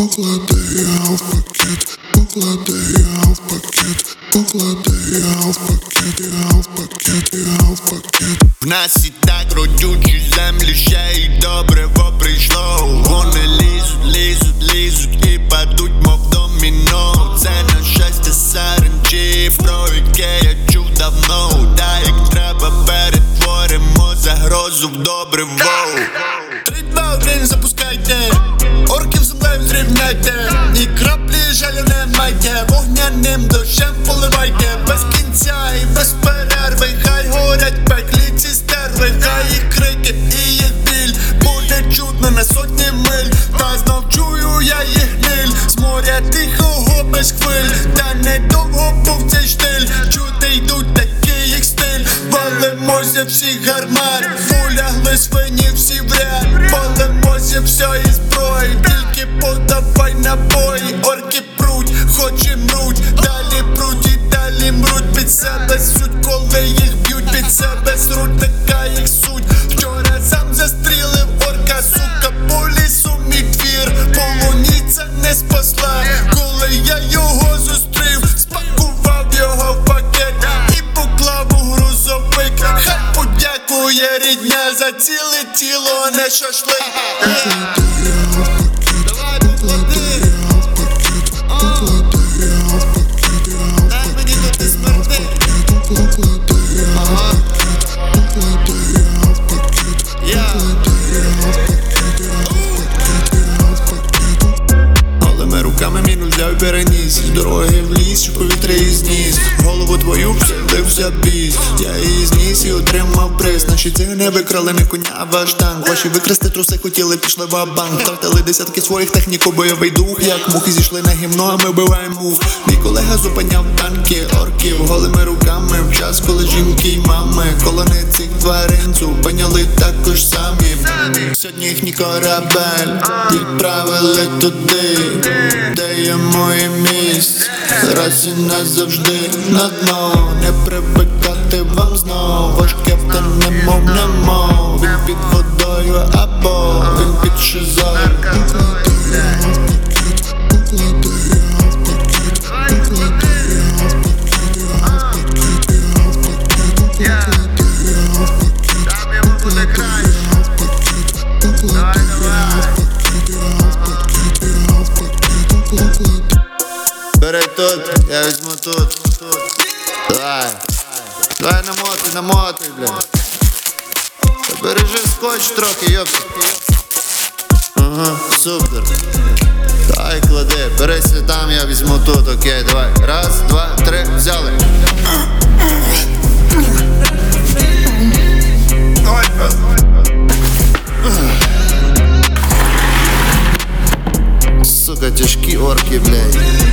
поклади його в пакет, поклади його в пакет, в нас і так родючі землі, ще й добриво прийшло. Вони лізуть, лізуть, лізуть і падуть, мов доміно. Це на щастя саренчів, про яке я чув давно. Та як треба перетворимо загрозу в добриво. Три, два, один, запускайте. Вогняним дощем поливайте. Без кінця і без перерви. Хай горять пеклі ці стерви. Хай їх крики і їх біль. Буде чутно на сотні миль. Та знов чую я їх гниль. З моря тихого без хвиль. Та недовго був цей штиль. Чути йдуть такий їх стиль. Валимося всі гармат. Улягли свині всі в ряд. Палимося всьої зброї. Тільки подавай набої. Орки пруть, хоч ціле тіло, а не шашлик. Давай, поклади. Дай мені тут смерти. Переніс дороги в ліс, що повітря і зніс. Голову твою вселився біс. Я її зніс і отримав приз. Наші цигани викрали не коня, ваш танк. Ваші викрасти труси хотіли, пішли в банк. Втратили десятки своїх техніку, бойовий дух. Як мухи зійшли на гімно, а ми вбиваємо. Мух Мій колега зупиняв танки, орків Голими руками. В час, коли жінки й мами Колони цих тварин зупиняли також самі. Сьогодні їхній корабель відправили туди, є моє місце. Раз і назавжди на дно. Не прибикати вам знов Ваш Бери тут, я візьму тут. Давай, давай намотай, намотай, бля. Бережи скотч трохи, йопсі. Ага, супер. Давай клади, бери там, я візьму тут, окей, давай. Раз, два, три, взяли. Сука, тяжкі орки, блядь.